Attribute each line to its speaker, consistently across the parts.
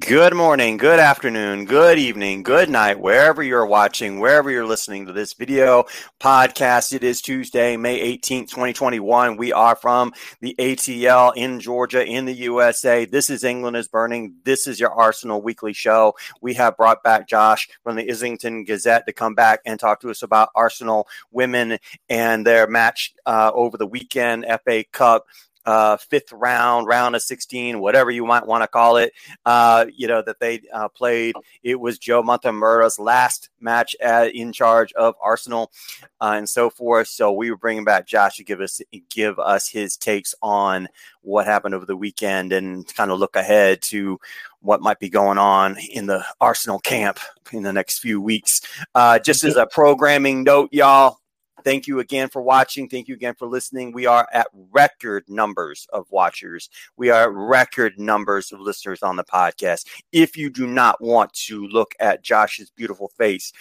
Speaker 1: Good morning, good afternoon, good evening, good night, wherever you're watching, wherever you're listening to this video podcast. It is Tuesday, May 18th, 2021. We are from the ATL in Georgia, in the USA. This is England is Burning. This is your Arsenal weekly show. We have brought back Josh from the Islington Gazette to come back and talk to us about Arsenal women and their match uh, over the weekend, FA Cup uh, fifth round, round of 16, whatever you might want to call it, uh, you know, that they uh, played. It was Joe Montemurro's last match at, in charge of Arsenal uh, and so forth. So we were bringing back Josh to give us give us his takes on what happened over the weekend and kind of look ahead to what might be going on in the Arsenal camp in the next few weeks. Uh, just as a programming note, y'all, Thank you again for watching. Thank you again for listening. We are at record numbers of watchers. We are at record numbers of listeners on the podcast. If you do not want to look at Josh's beautiful face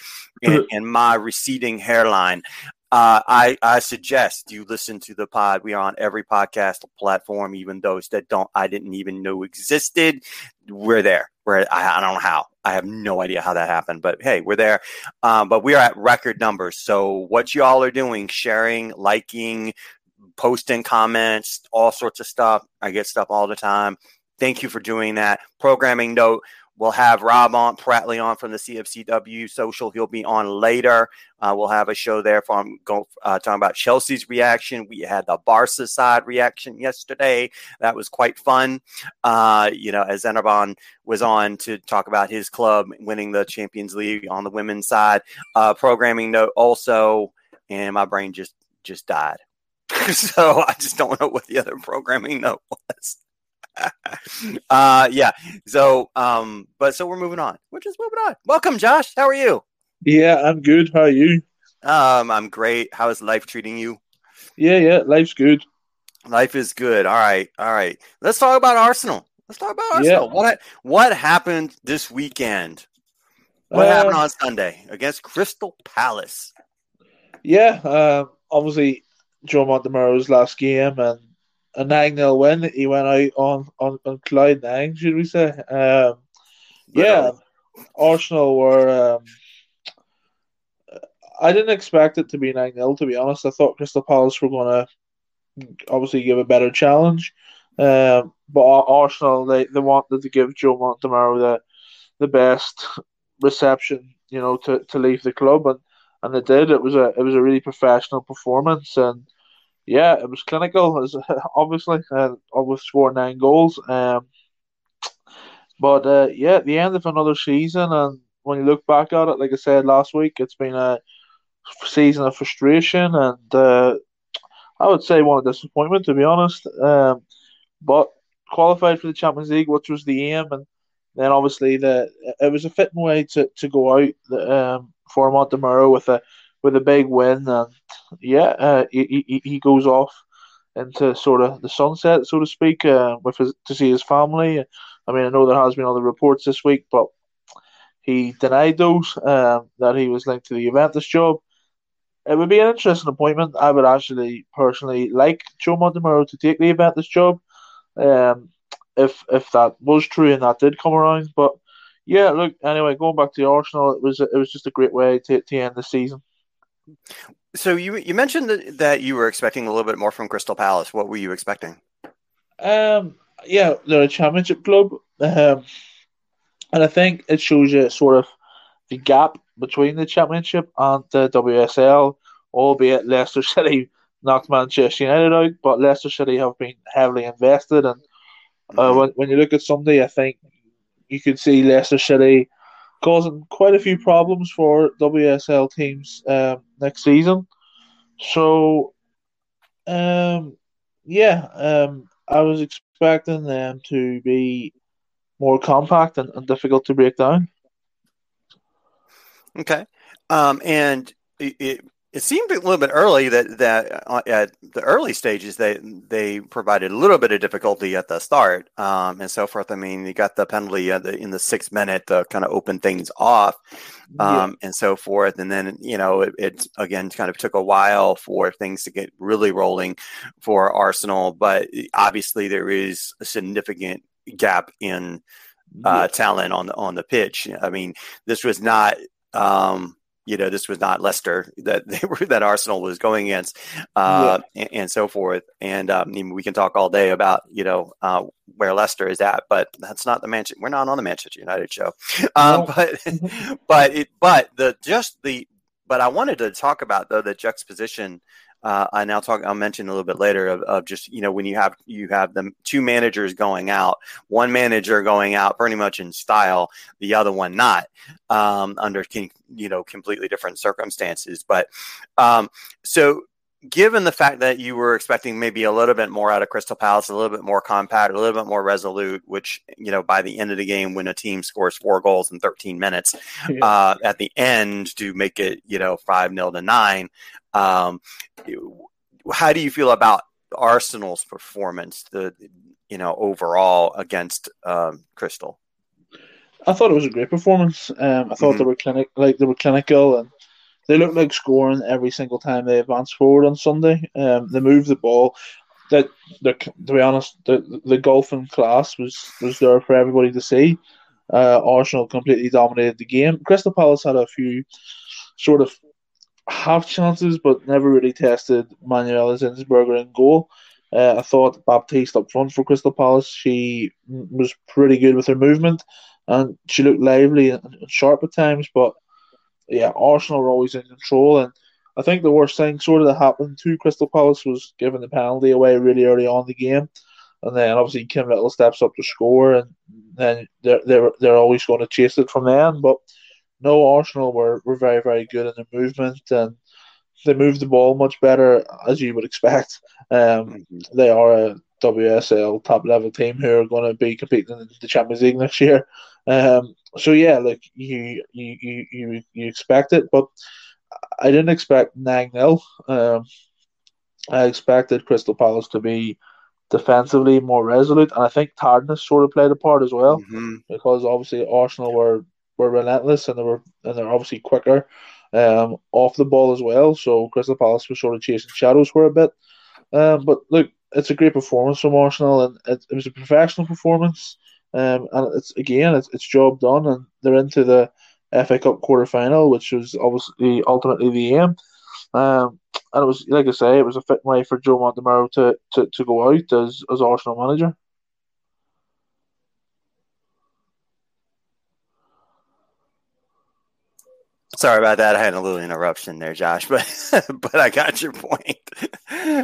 Speaker 1: and, and my receding hairline, uh, I, I suggest you listen to the pod. We are on every podcast platform, even those that don't I didn't even know existed. We're there. We're I, I don't know how. I have no idea how that happened, but hey, we're there. Um, but we are at record numbers. So what y'all are doing, sharing, liking, posting comments, all sorts of stuff. I get stuff all the time. Thank you for doing that. Programming note We'll have Rob on Prattley on from the CFCW social. He'll be on later. Uh, we'll have a show there from uh, talking about Chelsea's reaction. We had the Barca side reaction yesterday. That was quite fun. Uh, you know, as Zenabon was on to talk about his club winning the Champions League on the women's side. Uh, programming note also, and my brain just just died. so I just don't know what the other programming note was. Uh, yeah. So, um, but so we're moving on. We're just moving on. Welcome, Josh. How are you?
Speaker 2: Yeah, I'm good. How are you?
Speaker 1: Um, I'm great. How is life treating you?
Speaker 2: Yeah, yeah, life's good.
Speaker 1: Life is good. All right, all right. Let's talk about Arsenal. Let's talk about Arsenal. Yeah. What what happened this weekend? What uh, happened on Sunday against Crystal Palace?
Speaker 2: Yeah, uh, obviously Joe Montemurro's last game, and a 9 0 win. He went out on, on, on Clyde 9, should we say? Um, yeah, Arsenal were. Um, I didn't expect it to be 9 0, to be honest. I thought Crystal Palace were going to obviously give a better challenge. Um, but Arsenal, they, they wanted to give Joe Montemurro the, the best reception, you know, to, to leave the club. And, and they did. It was a it was a really professional performance. And yeah, it was clinical, as obviously, uh, almost scored nine goals. Um, but uh, yeah, the end of another season, and when you look back at it, like I said last week, it's been a season of frustration and uh, I would say one of disappointment, to be honest. Um, but qualified for the Champions League, which was the aim, and then obviously the it was a fitting way to, to go out the, um, for Montemurro with a with a big win, and yeah, uh, he, he he goes off into sort of the sunset, so to speak, uh, with his, to see his family. I mean, I know there has been other reports this week, but he denied those uh, that he was linked to the Juventus job. It would be an interesting appointment. I would actually personally like Joe Montemurro to take the Juventus job, um, if if that was true and that did come around. But yeah, look. Anyway, going back to Arsenal, it was it was just a great way to, to end the season.
Speaker 1: So you you mentioned that, that you were expecting a little bit more from Crystal Palace. What were you expecting?
Speaker 2: Um, yeah, they're a championship club, um, and I think it shows you sort of the gap between the championship and the WSL. Albeit Leicester City knocked Manchester United out, but Leicester City have been heavily invested, and uh, mm-hmm. when when you look at Sunday, I think you could see Leicester City causing quite a few problems for WSL teams um, next season. So, um, yeah, um, I was expecting them to be more compact and, and difficult to break down.
Speaker 1: Okay, um, and it, it seemed a little bit early that that uh, at the early stages they they provided a little bit of difficulty at the start um, and so forth. I mean, you got the penalty the, in the sixth minute to kind of open things off um, yeah. and so forth, and then you know it, it, again kind of took a while for things to get really rolling for Arsenal. But obviously, there is a significant gap in uh, talent on the on the pitch. I mean, this was not. Um, you know, this was not Leicester that they were that Arsenal was going against, uh, yeah. and, and, so forth. And um, we can talk all day about you know uh, where Leicester is at, but that's not the Manchester. We're not on the Manchester United show. Um, no. But but it but the just the but I wanted to talk about though the juxtaposition uh, and I'll talk. I'll mention a little bit later of, of, just you know when you have you have the two managers going out, one manager going out pretty much in style, the other one not um, under you know completely different circumstances. But um, so given the fact that you were expecting maybe a little bit more out of Crystal Palace, a little bit more compact, a little bit more resolute, which, you know, by the end of the game, when a team scores four goals in 13 minutes yeah. uh, at the end to make it, you know, 5 0 to 9, um, how do you feel about Arsenal's performance, the, you know, overall against um, Crystal?
Speaker 2: I thought it was a great performance. Um, I thought mm-hmm. they were clinic, like they were clinical and they look like scoring every single time they advance forward on Sunday. Um, they move the ball. That to be honest, the the golfing class was was there for everybody to see. Uh, Arsenal completely dominated the game. Crystal Palace had a few sort of half chances, but never really tested Manuela Zinsberger in goal. Uh, I thought Baptiste up front for Crystal Palace, she was pretty good with her movement, and she looked lively and sharp at times. But yeah, Arsenal were always in control. And I think the worst thing sort of that happened to Crystal Palace was giving the penalty away really early on the game. And then obviously Kim Little steps up to score, and then they're they're, they're always going to chase it from then. But no, Arsenal were, were very very good in their movement, and they moved the ball much better as you would expect. Um, mm-hmm. They are a WSL top level team who are going to be competing in the Champions League next year. Um, so yeah, like you you you you expect it, but I didn't expect nine 0 um, I expected Crystal Palace to be defensively more resolute, and I think tiredness sort of played a part as well mm-hmm. because obviously Arsenal were were relentless and they were and they're obviously quicker um, off the ball as well. So Crystal Palace was sort of chasing shadows for a bit. Um, but look, it's a great performance from Arsenal, and it, it was a professional performance. Um, and it's again, it's, it's job done, and they're into the FA Cup quarter final, which was obviously ultimately the aim. Um, and it was like I say, it was a fit way for Joe Montemurro to, to, to go out as as Arsenal manager.
Speaker 1: Sorry about that. I had a little interruption there, Josh, but but I got your point.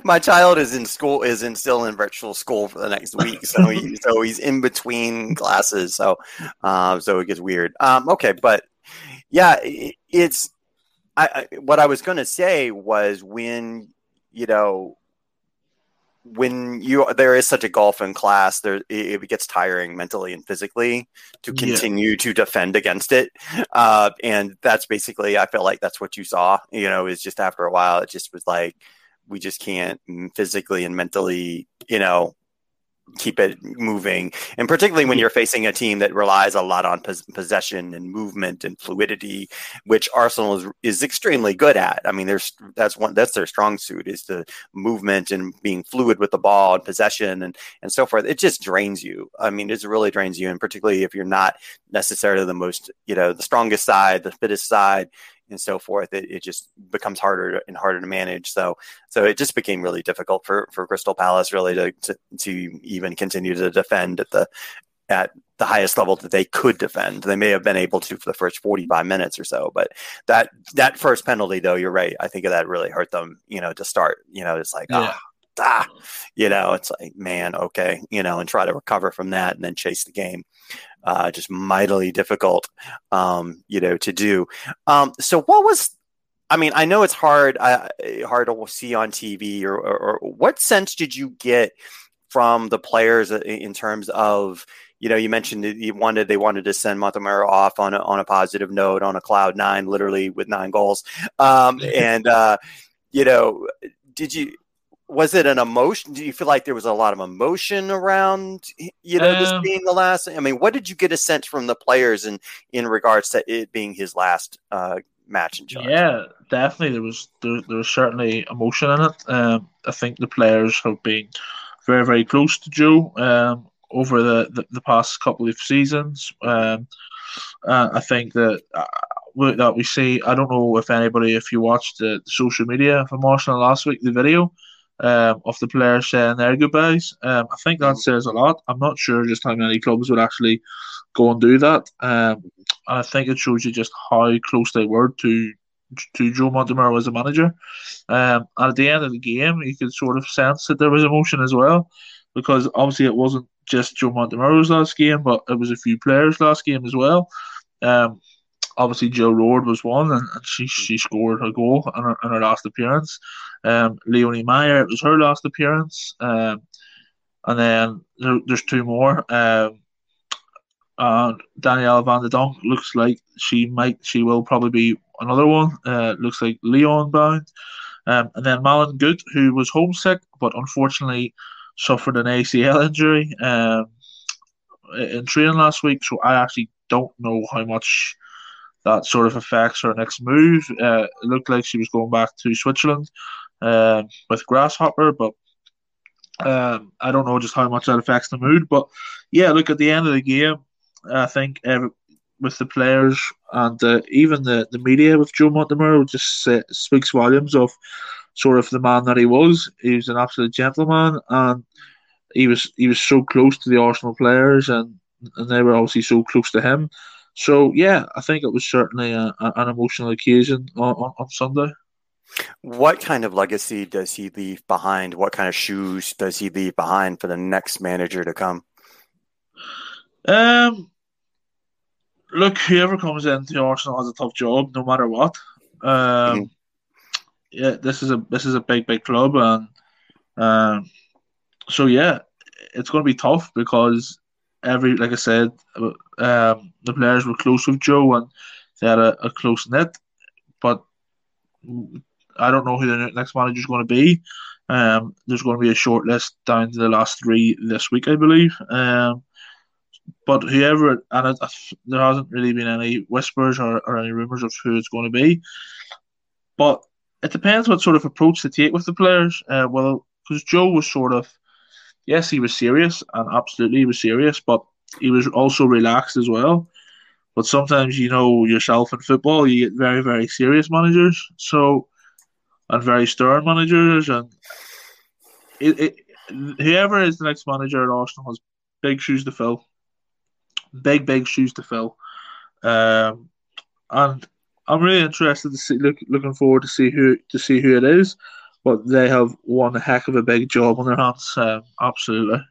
Speaker 1: My child is in school, is in still in virtual school for the next week, so he, so he's in between classes, so um, so it gets weird. Um, okay, but yeah, it's I, I what I was going to say was when you know when you there is such a golf in class there it, it gets tiring mentally and physically to continue yeah. to defend against it uh, and that's basically i feel like that's what you saw you know is just after a while it just was like we just can't physically and mentally you know keep it moving. And particularly when you're facing a team that relies a lot on pos- possession and movement and fluidity, which Arsenal is, is extremely good at. I mean, there's that's one that's their strong suit is the movement and being fluid with the ball and possession and and so forth. It just drains you. I mean, it really drains you, and particularly if you're not necessarily the most you know the strongest side, the fittest side and so forth, it, it just becomes harder and harder to manage. So, so it just became really difficult for, for Crystal Palace really to, to, to even continue to defend at the, at the highest level that they could defend. They may have been able to for the first 45 minutes or so, but that, that first penalty though, you're right. I think that really hurt them, you know, to start, you know, it's like, yeah. ah, ah, you know, it's like, man, okay, you know, and try to recover from that and then chase the game. Uh, just mightily difficult, um, you know, to do. Um, so what was, I mean, I know it's hard, uh, hard to see on TV or, or, or what sense did you get from the players in terms of, you know, you mentioned you wanted they wanted to send Montemurro off on a, on a positive note, on a cloud nine, literally with nine goals. Um, and uh, you know, did you was it an emotion? Do you feel like there was a lot of emotion around, you know, um, this being the last? I mean, what did you get a sense from the players in in regards to it being his last uh, match in charge?
Speaker 2: Yeah, definitely. There was there, there was certainly emotion in it. Um, I think the players have been very very close to Joe. Um, over the, the, the, past couple of seasons. Um, uh, I think that uh, that we see. I don't know if anybody, if you watched the, the social media from Arsenal last week, the video um, of the players saying their goodbyes. Um, I think that says a lot. I'm not sure just how many clubs would actually go and do that. Um, and I think it shows you just how close they were to to Joe Montemurro as a manager. Um, at the end of the game, you could sort of sense that there was emotion as well, because obviously it wasn't just Joe Montemurro's last game, but it was a few players' last game as well. Um, obviously Jill Roord was one, and, and she she scored a goal in her, in her last appearance. Um, Leonie Maier, it was her last appearance. Um, and then there, there's two more. Um, and Danielle Van de Donk looks like she might, she will probably be another one. Uh, looks like Lyon bound. Um, and then Malin Gut, who was homesick, but unfortunately suffered an ACL injury um, in training last week. So I actually don't know how much that sort of affects her next move. Uh, it looked like she was going back to Switzerland uh, with Grasshopper, but um, I don't know just how much that affects the mood. But yeah, look at the end of the game, I think every, with the players and uh, even the, the media with Joe Montemurro just uh, speaks volumes of sort of the man that he was. He was an absolute gentleman, and he was he was so close to the Arsenal players, and and they were obviously so close to him. So yeah, I think it was certainly a, a, an emotional occasion on, on, on Sunday.
Speaker 1: What kind of legacy does he leave behind? What kind of shoes does he leave behind for the next manager to come?
Speaker 2: Um, look, whoever comes into Arsenal has a tough job, no matter what. Um, mm-hmm. yeah, this is a this is a big big club, and um, so yeah, it's going to be tough because every like I said, um, the players were close with Joe and they had a, a close knit, but I don't know who the next manager is going to be. Um, there's going to be a short list down to the last three this week, I believe. Um, but whoever, and it, there hasn't really been any whispers or, or any rumors of who it's going to be. But it depends what sort of approach they take with the players. Uh, well, because Joe was sort of, yes, he was serious, and absolutely he was serious, but he was also relaxed as well. But sometimes, you know, yourself in football, you get very, very serious managers. So, and very stern managers, and it, it, whoever is the next manager at Arsenal has big shoes to fill big, big shoes to fill. Um, and I'm really interested to see, look, looking forward to see who to see who it is. But they have one heck of a big job on their hands. Um, absolutely.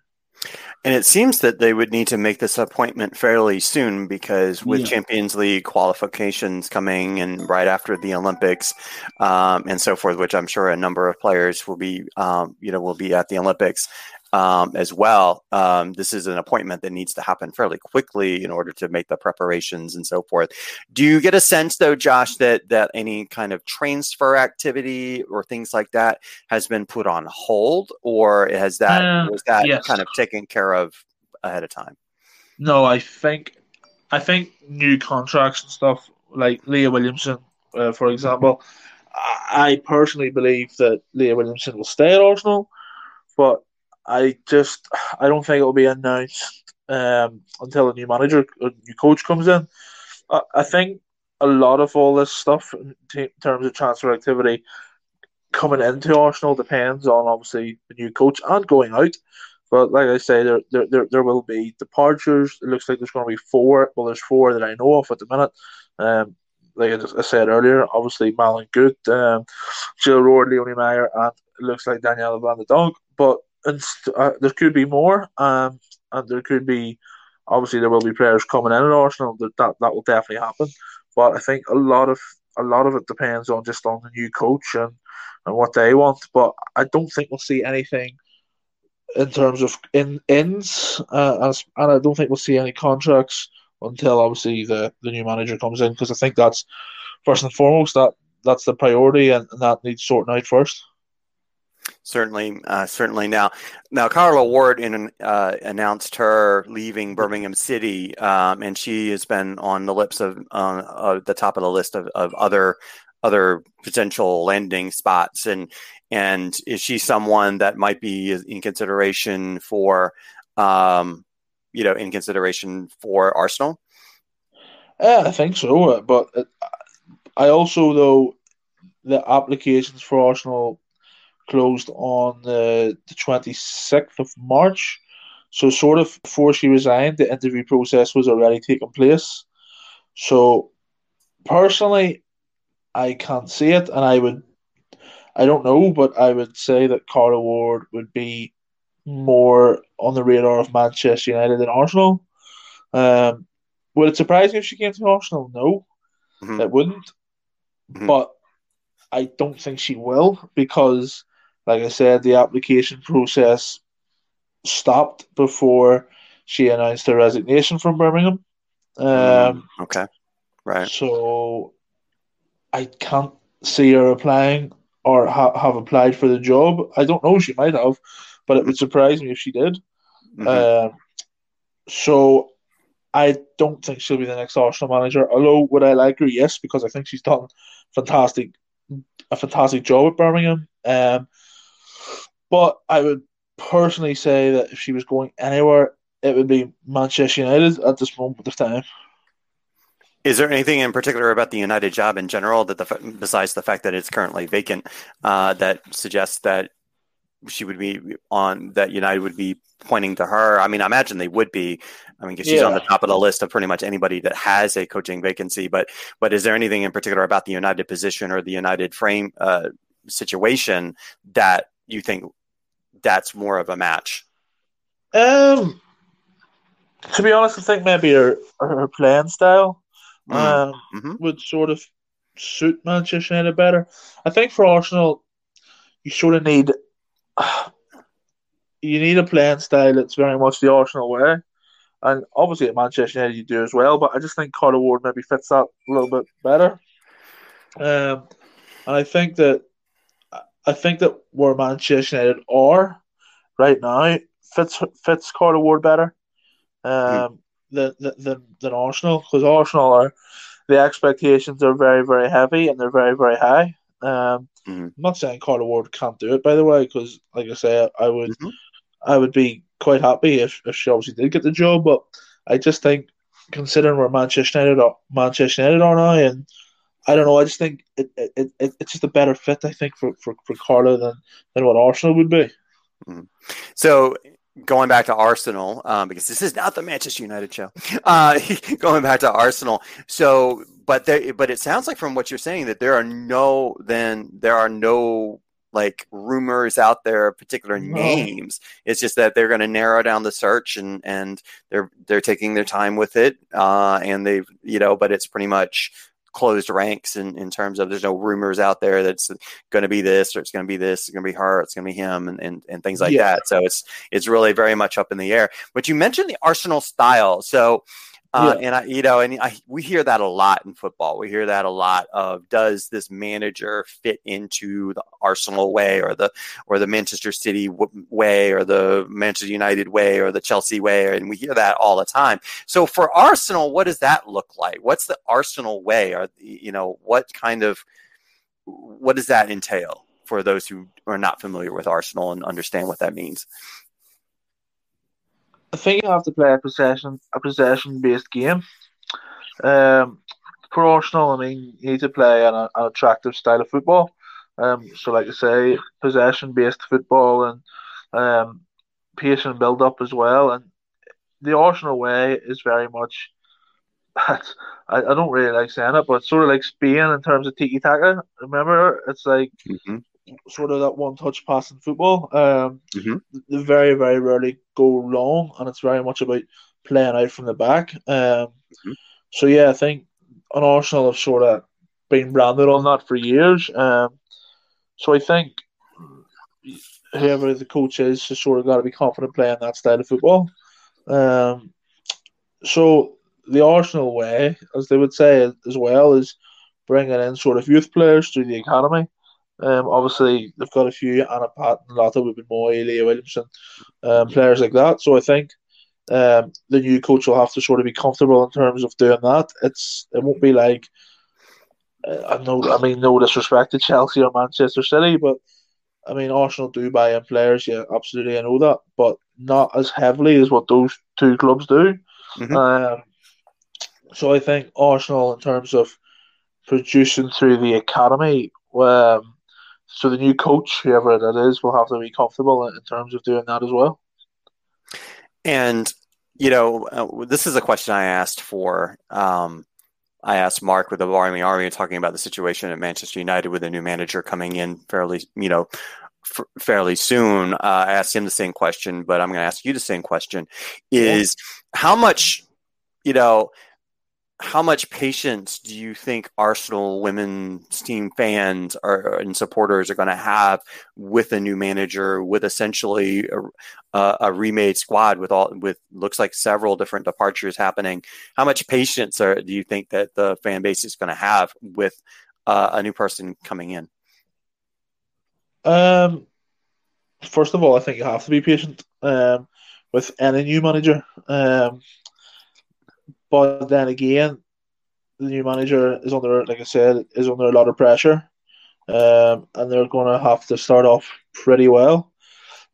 Speaker 1: And it seems that they would need to make this appointment fairly soon because with yeah. Champions League qualifications coming and right after the Olympics um, and so forth, which I'm sure a number of players will be, um, you know, will be at the Olympics um, as well. Um, this is an appointment that needs to happen fairly quickly in order to make the preparations and so forth. Do you get a sense, though, Josh, that that any kind of transfer activity or things like that has been put on hold, or has that uh, was that yes. kind of taken care of ahead of time?
Speaker 2: No, I think I think new contracts and stuff like Leah Williamson, uh, for example. I personally believe that Leah Williamson will stay at Arsenal, but I just I don't think it'll be announced um, until a new manager, a new coach comes in. I, I think a lot of all this stuff in t- terms of transfer activity coming into Arsenal depends on obviously the new coach and going out. But like I say, there there, there, there will be departures. It looks like there's going to be four. Well, there's four that I know of at the minute. Um, like I, said earlier, obviously Malin Gut, um, Jill Roord, Leonie Maier, and it looks like Danielle Van de Donk. But and uh, there could be more, um, and there could be obviously there will be players coming in at Arsenal that, that that will definitely happen. But I think a lot of a lot of it depends on just on the new coach and, and what they want. But I don't think we'll see anything in terms of in ins, uh, as, and I don't think we'll see any contracts until obviously the, the new manager comes in because I think that's first and foremost that that's the priority and, and that needs sorting out first.
Speaker 1: Certainly, uh, certainly. Now, now, Carla Ward in, uh, announced her leaving Birmingham City, um, and she has been on the lips of uh, the top of the list of, of other other potential landing spots. And and is she someone that might be in consideration for um, you know in consideration for Arsenal?
Speaker 2: Yeah, I think so. But I also though the applications for Arsenal closed on the twenty sixth of March. So sort of before she resigned, the interview process was already taking place. So personally, I can't see it, and I would, I don't know, but I would say that Carla Ward would be more on the radar of Manchester United than Arsenal. Um, would it surprise me if she came to Arsenal? No, mm-hmm. it wouldn't. Mm-hmm. But I don't think she will because, like I said, the application process stopped before she announced her resignation from Birmingham. Um,
Speaker 1: mm, okay, right.
Speaker 2: So I can't see her applying or ha- have applied for the job. I don't know. She might have, but it would surprise me if she did. Mm-hmm. Um, so I don't think she'll be the next Arsenal manager. Although would I like her? Yes, because I think she's done fantastic, a fantastic job at Birmingham. Um, but I would personally say that if she was going anywhere, it would be Manchester United at this moment of time.
Speaker 1: Is there anything in particular about the United job in general that the besides the fact that it's currently vacant uh, that suggests that she would be on that United would be pointing to her? I mean, I imagine they would be. I mean, she's yeah. on the top of the list of pretty much anybody that has a coaching vacancy. But but is there anything in particular about the United position or the United frame uh, situation that you think that's more of a match?
Speaker 2: Um, to be honest, I think maybe her her playing style mm. um, mm-hmm. would sort of suit Manchester United better. I think for Arsenal, you sort of need you need a playing style that's very much the Arsenal way. And obviously at Manchester United you do as well, but I just think Carla Ward maybe fits that a little bit better. Um, and I think that I think that where Manchester United are right now fits fits Carla Ward better um, mm. than, than than Arsenal because Arsenal are the expectations are very very heavy and they're very very high. Um, mm. I'm not saying Carla Ward can't do it by the way because like I say I would mm-hmm. I would be quite happy if, if she obviously did get the job, but I just think considering where Manchester United are, Manchester United are now and I don't know. I just think it, it, it, it's just a better fit. I think for, for, for Carla than, than what Arsenal would be.
Speaker 1: Mm. So going back to Arsenal, um, because this is not the Manchester United show. Uh, going back to Arsenal. So, but there, but it sounds like from what you're saying that there are no then there are no like rumors out there of particular no. names. It's just that they're going to narrow down the search and and they're they're taking their time with it. Uh, and they've you know, but it's pretty much closed ranks in, in terms of there's no rumors out there that's going to be this or it's going to be this, it's going to be her, it's going to be him, and, and, and things like yeah. that. So it's it's really very much up in the air. But you mentioned the Arsenal style, so uh, yeah. And I, you know, and I, we hear that a lot in football. We hear that a lot of does this manager fit into the Arsenal way, or the or the Manchester City way, or the Manchester United way, or the Chelsea way, and we hear that all the time. So for Arsenal, what does that look like? What's the Arsenal way? Or you know, what kind of what does that entail for those who are not familiar with Arsenal and understand what that means?
Speaker 2: I think you have to play a possession a possession based game. Um, I mean, you need to play an, an attractive style of football. Um, so, like I say, possession based football and um, patient build up as well. And the Arsenal way is very much. I, I don't really like saying it, but sort of like Spain in terms of tiki taka. Remember, it's like mm-hmm sort of that one touch pass in football. Um, mm-hmm. They very, very rarely go long, and it's very much about playing out from the back. Um, mm-hmm. So, yeah, I think an Arsenal have sort of been branded on that for years. Um, so, I think whoever the coach is has sort of got to be confident playing that style of football. Um, so, the Arsenal way, as they would say as well, is bringing in sort of youth players through the academy. Um, obviously, they've got a few Anna Patten, Lotta Wubben-Moy, Leah Williamson, um, players like that. So I think um, the new coach will have to sort of be comfortable in terms of doing that. It's it won't be like uh, I know I mean no disrespect to Chelsea or Manchester City, but I mean Arsenal do buy in players. Yeah, absolutely, I know that. But not as heavily as what those two clubs do. Mm-hmm. Um, so I think Arsenal, in terms of producing through the academy, um, so the new coach, whoever that is, will have to be comfortable in terms of doing that as well.
Speaker 1: And you know, uh, this is a question I asked for. Um, I asked Mark with the Army Army talking about the situation at Manchester United with a new manager coming in fairly, you know, f- fairly soon. Uh, I asked him the same question, but I'm going to ask you the same question: Is yeah. how much, you know, how much patience do you think Arsenal women's team fans are, and supporters are going to have with a new manager, with essentially a, a, remade squad, with all with looks like several different departures happening? How much patience are, do you think that the fan base is going to have with uh, a new person coming in?
Speaker 2: Um, first of all, I think you have to be patient um, with any new manager. Um, but then again, the new manager is under, like I said, is under a lot of pressure, um, and they're going to have to start off pretty well.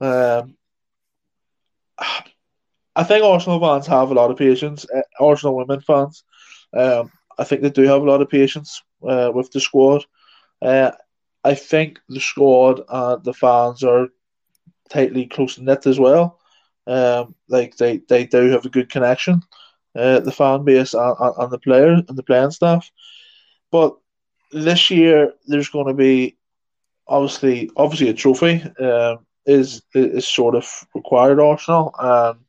Speaker 2: Um, I think Arsenal fans have a lot of patience. Uh, Arsenal women fans, um, I think they do have a lot of patience uh, with the squad. Uh, I think the squad and the fans are tightly close knit as well. Um, like they, they do have a good connection uh, the fan base and, and the players and the playing staff. But this year, there's going to be obviously obviously a trophy um, is is sort of required Arsenal. Um,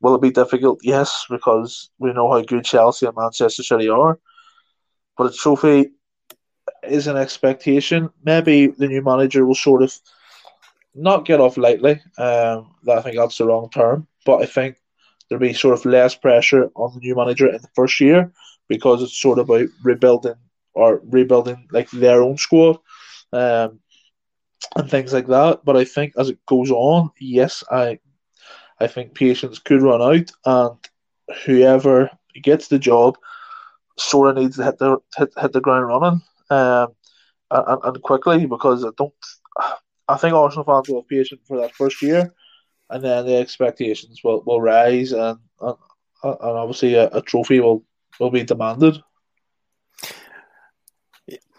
Speaker 2: will it be difficult? Yes, because we know how good Chelsea and Manchester City are. But a trophy is an expectation. Maybe the new manager will sort of not get off lightly. Um, I think that's the wrong term. But I think there'll be sort of less pressure on the new manager in the first year because it's sort of about rebuilding or rebuilding like their own squad um, and things like that. But I think as it goes on, yes, I I think patience could run out, and whoever gets the job sort of needs to hit the hit, hit the ground running um, and, and quickly because I don't. I think Arsenal fans will have patience for that first year, and then the expectations will, will rise, and and, and obviously a, a trophy will will be demanded.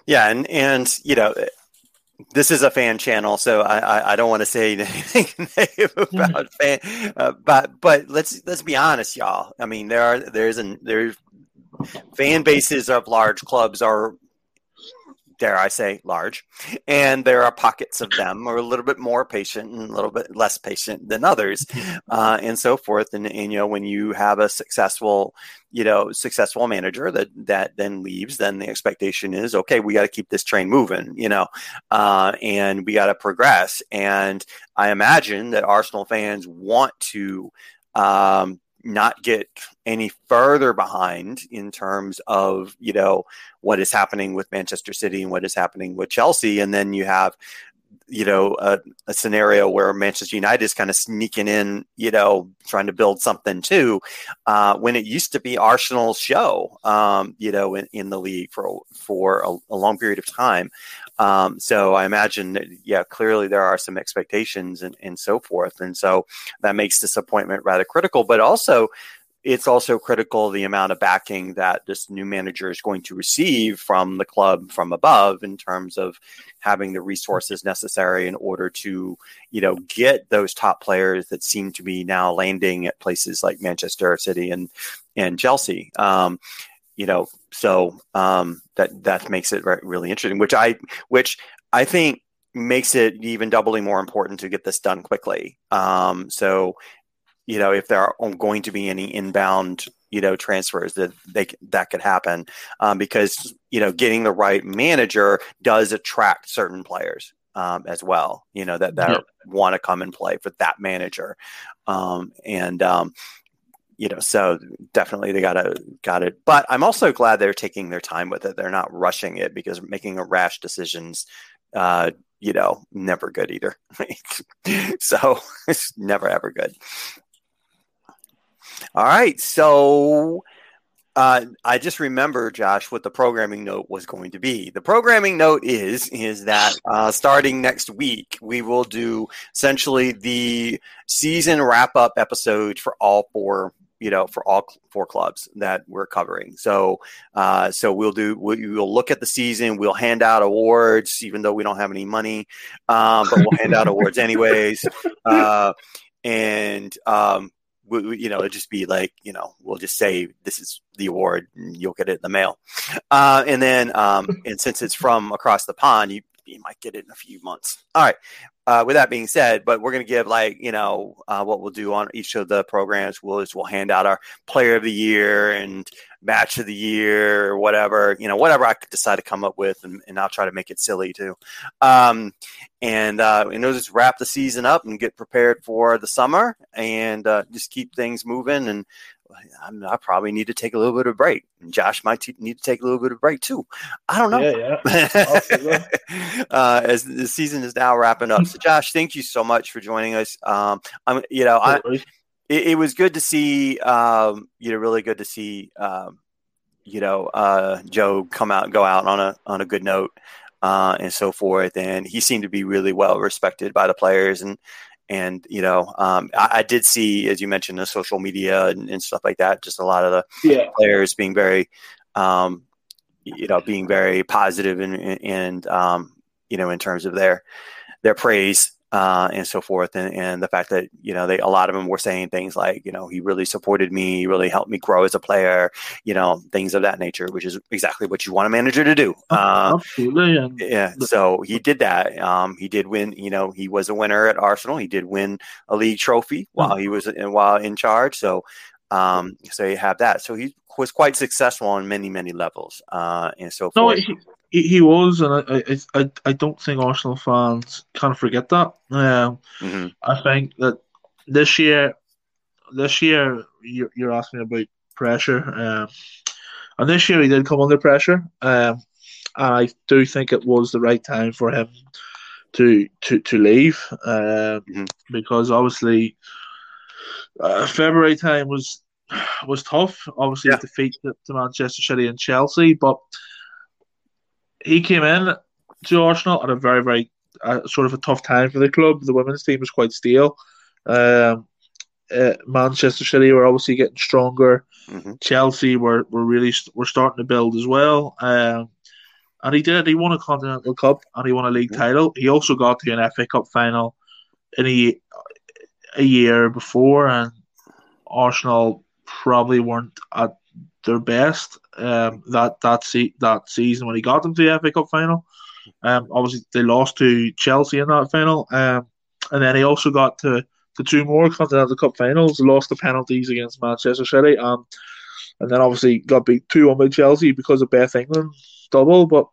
Speaker 1: Yeah, and and you know this is a fan channel, so I, I, I don't want to say anything negative about fan, uh, but but let's let's be honest, y'all. I mean, there are there's an there's fan bases of large clubs are dare I say, large. And there are pockets of them are a little bit more patient and a little bit less patient than others, uh, and so forth. And, and, you know, when you have a successful, you know, successful manager that that then leaves, then the expectation is, okay, we got to keep this train moving, you know, uh, and we got to progress. And I imagine that Arsenal fans want to um, not get any further behind in terms of you know what is happening with Manchester City and what is happening with Chelsea, and then you have you know a, a, scenario where Manchester United is kind of sneaking in, you know, trying to build something too, uh, when it used to be Arsenal's show, um, you know, in, in the league for for a, a long period of time. Um, so I imagine that, yeah, clearly there are some expectations and, and so forth. And so that makes disappointment rather critical, but also it's also critical the amount of backing that this new manager is going to receive from the club from above in terms of having the resources necessary in order to you know get those top players that seem to be now landing at places like Manchester City and and Chelsea um, you know so um, that that makes it really interesting, which I which I think makes it even doubly more important to get this done quickly. Um, so you know if there are going to be any inbound you know transfers that they that could happen um, because you know getting the right manager does attract certain players um, as well you know that that yeah. want to come and play for that manager um, and um, you know, so definitely they gotta got it. But I'm also glad they're taking their time with it. They're not rushing it because making a rash decisions, uh, you know, never good either. so it's never ever good. All right, so Uh, I just remember, Josh, what the programming note was going to be. The programming note is is that uh, starting next week, we will do essentially the season wrap up episode for all four you know, for all four clubs that we're covering. So, uh, so we'll do, we'll, we'll look at the season. We'll hand out awards, even though we don't have any money, um, but we'll hand out awards anyways. Uh, and, um, we, we, you know, it'll just be like, you know, we'll just say this is the award and you'll get it in the mail. Uh, and then, um, and since it's from across the pond, you, you might get it in a few months. All right uh, with that being said, but we're going to give like you know uh, what we'll do on each of the programs. We'll just we'll hand out our player of the year and match of the year or whatever you know whatever I decide to come up with, and, and I'll try to make it silly too. Um, and uh, and we'll just wrap the season up and get prepared for the summer and uh, just keep things moving and I'm, i probably need to take a little bit of a break. Josh might t- need to take a little bit of a break too. I don't know.
Speaker 2: Yeah, yeah.
Speaker 1: uh, as the season is now wrapping up. So, Josh, thank you so much for joining us. Um, I'm, you know, I, it, it, was good to see. Um, you know, really good to see. Um, you know, uh, Joe come out go out on a on a good note. Uh, and so forth. And he seemed to be really well respected by the players and and you know um, I, I, did see as you mentioned the social media and, and, stuff like that just a lot of the
Speaker 2: yeah.
Speaker 1: players being very um, you know being very positive and and um, you know in terms of their their praise uh, and so forth. And, and the fact that, you know, they, a lot of them were saying things like, you know, he really supported me, he really helped me grow as a player, you know, things of that nature, which is exactly what you want a manager to do.
Speaker 2: Oh, uh, Absolutely.
Speaker 1: Yeah. So he did that. Um, he did win, you know, he was a winner at Arsenal. He did win a league trophy while he was in, while in charge. So, um, so you have that. So he was quite successful on many, many levels, uh, and so
Speaker 2: no, forth. He, he was, and I, I, I don't think Arsenal fans can forget that. Um, mm-hmm. I think that this year, this year you're, you're asking about pressure, um, and this year he did come under pressure. Um, and I do think it was the right time for him to to to leave, um, mm-hmm. because obviously uh, February time was was tough. Obviously, yeah. defeat to, to Manchester City and Chelsea, but he came in to Arsenal at a very, very uh, sort of a tough time for the club. The women's team was quite stale. Um, uh, Manchester City were obviously getting stronger. Mm-hmm. Chelsea were, were really were starting to build as well. Um, and he did. He won a Continental Cup and he won a league mm-hmm. title. He also got to an FA Cup final in a, a year before, and Arsenal probably weren't at their best um, that that se- that season when he got them to the FA Cup final. Um, obviously they lost to Chelsea in that final, um, and then he also got to the two more Continental Cup finals. Lost the penalties against Manchester City, um, and then obviously got beat two one by Chelsea because of Beth England double. But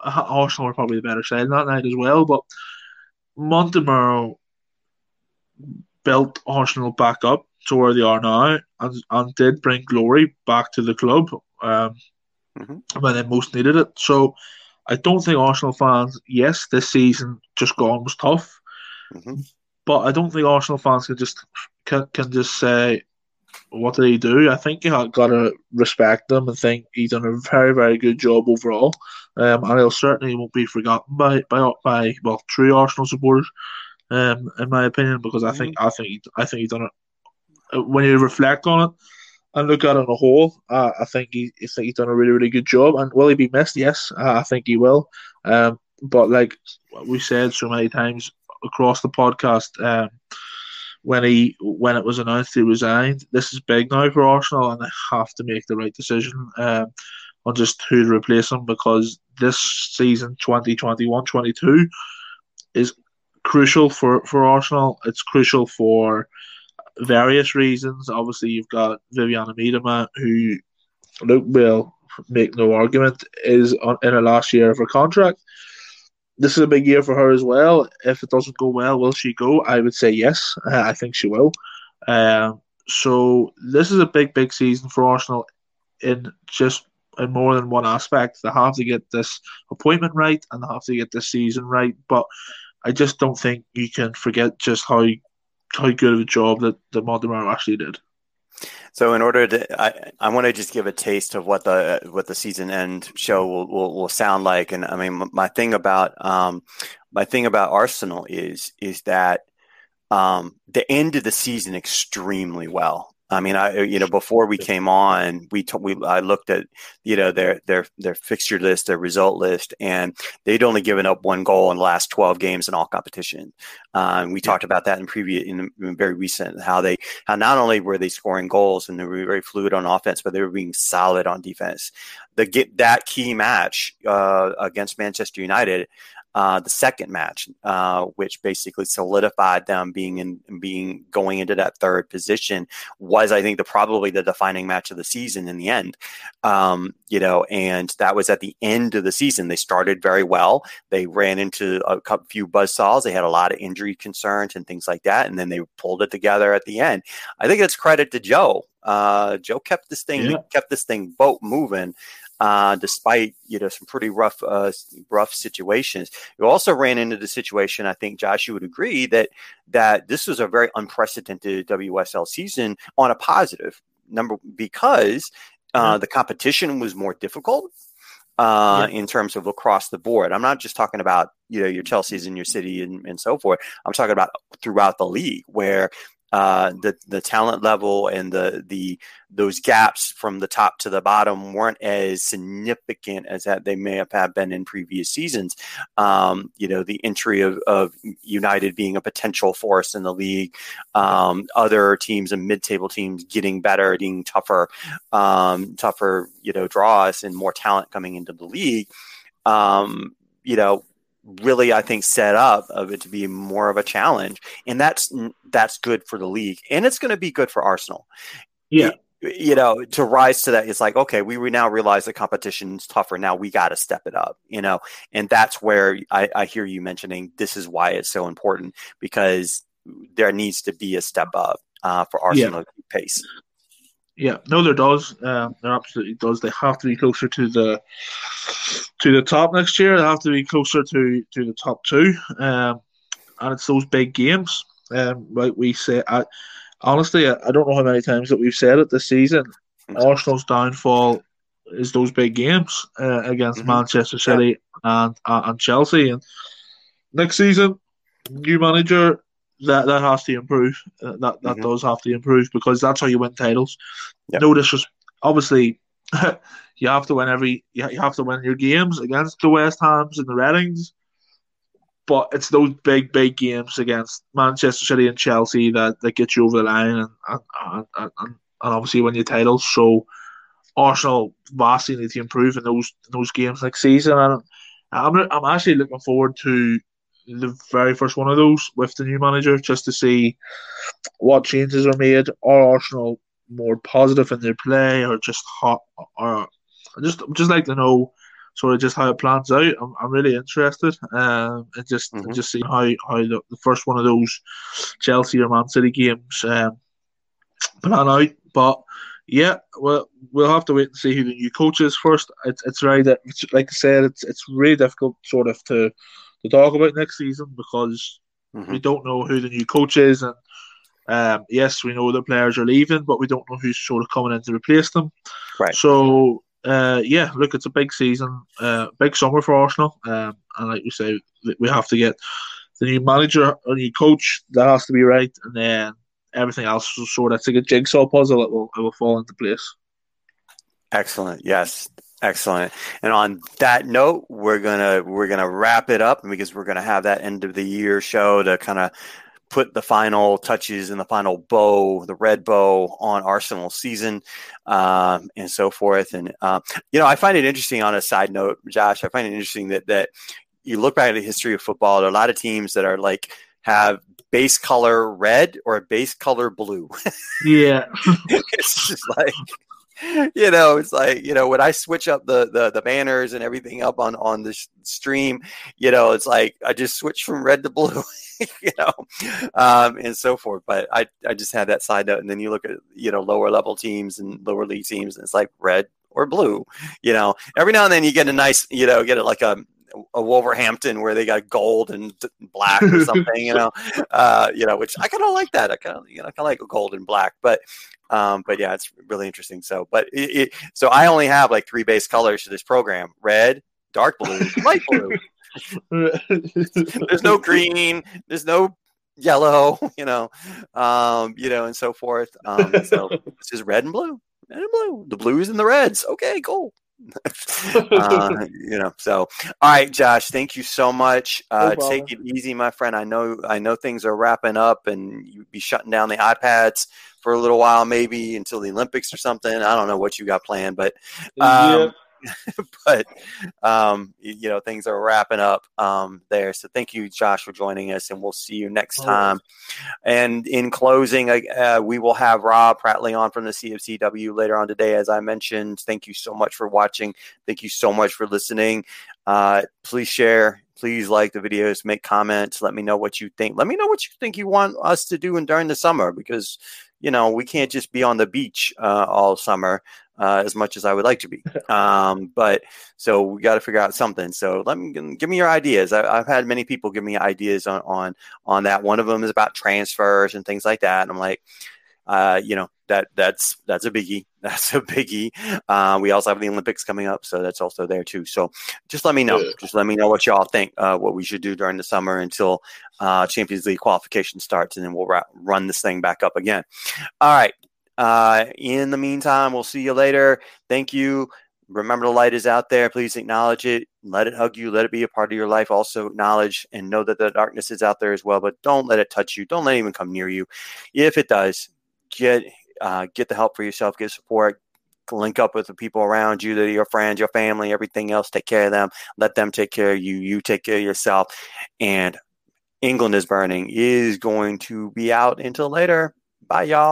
Speaker 2: Arsenal were probably the better side that night as well. But Montemurro built Arsenal back up to where they are now and, and did bring glory back to the club um, mm-hmm. when they most needed it. So I don't think Arsenal fans, yes, this season just gone was tough, mm-hmm. but I don't think Arsenal fans can just can, can just say, what did he do? I think you have got to respect them and think he's done a very, very good job overall. Um, and he'll certainly won't be forgotten by by, by well true Arsenal supporters, um, in my opinion, because I think mm-hmm. I think I think he's done it when you reflect on it and look at it on a whole, uh, I think he, I think he's done a really, really good job. And will he be missed? Yes, uh, I think he will. Um, but like we said so many times across the podcast, um, when he when it was announced he resigned, this is big now for Arsenal, and they have to make the right decision um, on just who to replace him because this season 2021-22 is crucial for, for Arsenal. It's crucial for various reasons. Obviously, you've got Vivianne Miedema, who Luke will make no argument is on, in her last year of her contract. This is a big year for her as well. If it doesn't go well, will she go? I would say yes. Uh, I think she will. Um, so this is a big, big season for Arsenal in just in more than one aspect. They have to get this appointment right and they have to get this season right. But I just don't think you can forget just how how good of a job that, that Montemurro actually did.
Speaker 1: So, in order to, I, I want to just give a taste of what the what the season end show will, will, will sound like. And I mean, my thing about um, my thing about Arsenal is is that um, the end of the season extremely well. I mean, I you know before we came on, we t- we I looked at you know their their their fixture list, their result list, and they'd only given up one goal in the last twelve games in all competition. Uh, we yeah. talked about that in previous in, in, very recent how they how not only were they scoring goals and they were very fluid on offense, but they were being solid on defense. The get that key match uh, against Manchester United, uh, the second match, uh, which basically solidified them being in being going into that third position, was I think the probably the defining match of the season in the end. Um, you know, and that was at the end of the season. They started very well. They ran into a few buzzsaws. They had a lot of injury concerns and things like that, and then they pulled it together at the end. I think it's credit to Joe. Uh, Joe kept this thing yeah. kept this thing boat moving uh, despite you know some pretty rough uh, rough situations. You also ran into the situation. I think Josh, you would agree that that this was a very unprecedented WSL season on a positive number because uh, mm-hmm. the competition was more difficult. Uh, yeah. in terms of across the board. I'm not just talking about you know your Chelsea's and your City and, and so forth. I'm talking about throughout the league where uh, the the talent level and the the those gaps from the top to the bottom weren't as significant as that they may have, have been in previous seasons. Um, you know, the entry of, of United being a potential force in the league, um, other teams and mid-table teams getting better, being tougher, um, tougher, you know, draws and more talent coming into the league. Um, you know, really I think set up of it to be more of a challenge, and that's that's good for the league, and it's going to be good for Arsenal.
Speaker 2: Yeah.
Speaker 1: you know, to rise to that, it's like, okay, we, we now realize the competition's tougher. Now we got to step it up, you know, and that's where I, I hear you mentioning this is why it's so important because there needs to be a step up uh, for Arsenal yeah. pace.
Speaker 2: Yeah, no, there does. Um, there absolutely does. They have to be closer to the to the top next year. They have to be closer to to the top two, um, and it's those big games. Um, like we say, I, honestly, I, I don't know how many times that we've said it this season. Arsenal's downfall is those big games uh, against mm-hmm. Manchester City yeah. and uh, and Chelsea. And next season, new manager, that that has to improve. Uh, that that mm-hmm. does have to improve because that's how you win titles. Yep. No disres- obviously you have to win every you have to win your games against the West Hams and the Readings. But it's those big, big games against Manchester City and Chelsea that, that get you over the line and and, and, and, and obviously win your titles. So Arsenal vastly need to improve in those in those games next season. And I'm I'm actually looking forward to the very first one of those with the new manager just to see what changes are made. Are Arsenal more positive in their play, or just hot, or I just just like to know sort of just how it plans out. I'm, I'm really interested, um, and just mm-hmm. just see how how the, the first one of those Chelsea or Man City games um, plan out. But yeah, well, we'll have to wait and see who the new coach is first. It's it's very it's, like I said, it's it's really difficult sort of to to talk about next season because mm-hmm. we don't know who the new coach is, and um, yes, we know the players are leaving, but we don't know who's sort of coming in to replace them.
Speaker 1: Right.
Speaker 2: So uh, yeah, look, it's a big season, uh, big summer for Arsenal, um, and like you say, we have to get the new manager, a new coach. That has to be right, and then everything else will sort of it's like a jigsaw puzzle. It will it will fall into place.
Speaker 1: Excellent. Yes, Excellent. And on that note, we're gonna we're gonna wrap it up because we're gonna have that end of the year show to kind of put the final touches and the final bow, the red bow on Arsenal season, um, and so forth. And uh, you know, I find it interesting. On a side note, Josh, I find it interesting that that you look back at the history of football. There are a lot of teams that are like have base color red or base color blue.
Speaker 2: Yeah,
Speaker 1: it's just like you know, it's like you know when I switch up the, the the banners and everything up on on the stream, you know, it's like I just switch from red to blue, you know, um, and so forth. But I I just had that side note, and then you look at you know lower level teams and lower league teams, and it's like red or blue, you know. Every now and then you get a nice, you know, get it like a a Wolverhampton where they got gold and black or something, you know, uh, you know, which I kind of like that. I kind of, you know, I kind of like gold and black, but, um, but yeah, it's really interesting. So, but it, it, so I only have like three base colors for this program: red, dark blue, light blue. there's no green. There's no yellow. You know, um, you know, and so forth. Um, so it's just red and blue, red and blue. The blues and the reds. Okay, cool. uh, you know, so all right, Josh. Thank you so much. Uh, no take it easy, my friend. I know, I know things are wrapping up, and you be shutting down the iPads for a little while, maybe until the Olympics or something. I don't know what you got planned, but um, but um, you know things are wrapping up um, there. So thank you, Josh, for joining us, and we'll see you next time. And in closing, uh, we will have Rob Prattley on from the CFCW later on today, as I mentioned. Thank you so much for watching. Thank you so much for listening. Uh, please share. Please like the videos, make comments, let me know what you think. Let me know what you think you want us to do in, during the summer because you know we can't just be on the beach uh, all summer uh, as much as I would like to be. Um, but so we got to figure out something. So let me give me your ideas. I, have had many people give me ideas on, on on that. One of them is about transfers and things like that. And I'm like, uh, you know, that that's that's a biggie. That's a biggie. Uh, we also have the Olympics coming up, so that's also there too. So just let me know. Yeah. Just let me know what y'all think. Uh, what we should do during the summer until uh, Champions League qualification starts, and then we'll ra- run this thing back up again. All right. Uh, in the meantime, we'll see you later. Thank you. Remember, the light is out there. Please acknowledge it. Let it hug you. Let it be a part of your life. Also, acknowledge and know that the darkness is out there as well. But don't let it touch you. Don't let it even come near you. If it does, get uh, get the help for yourself. Get support. Link up with the people around you, that your friends, your family, everything else. Take care of them. Let them take care of you. You take care of yourself. And England is burning is going to be out until later. Bye, y'all.